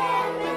Hallelujah.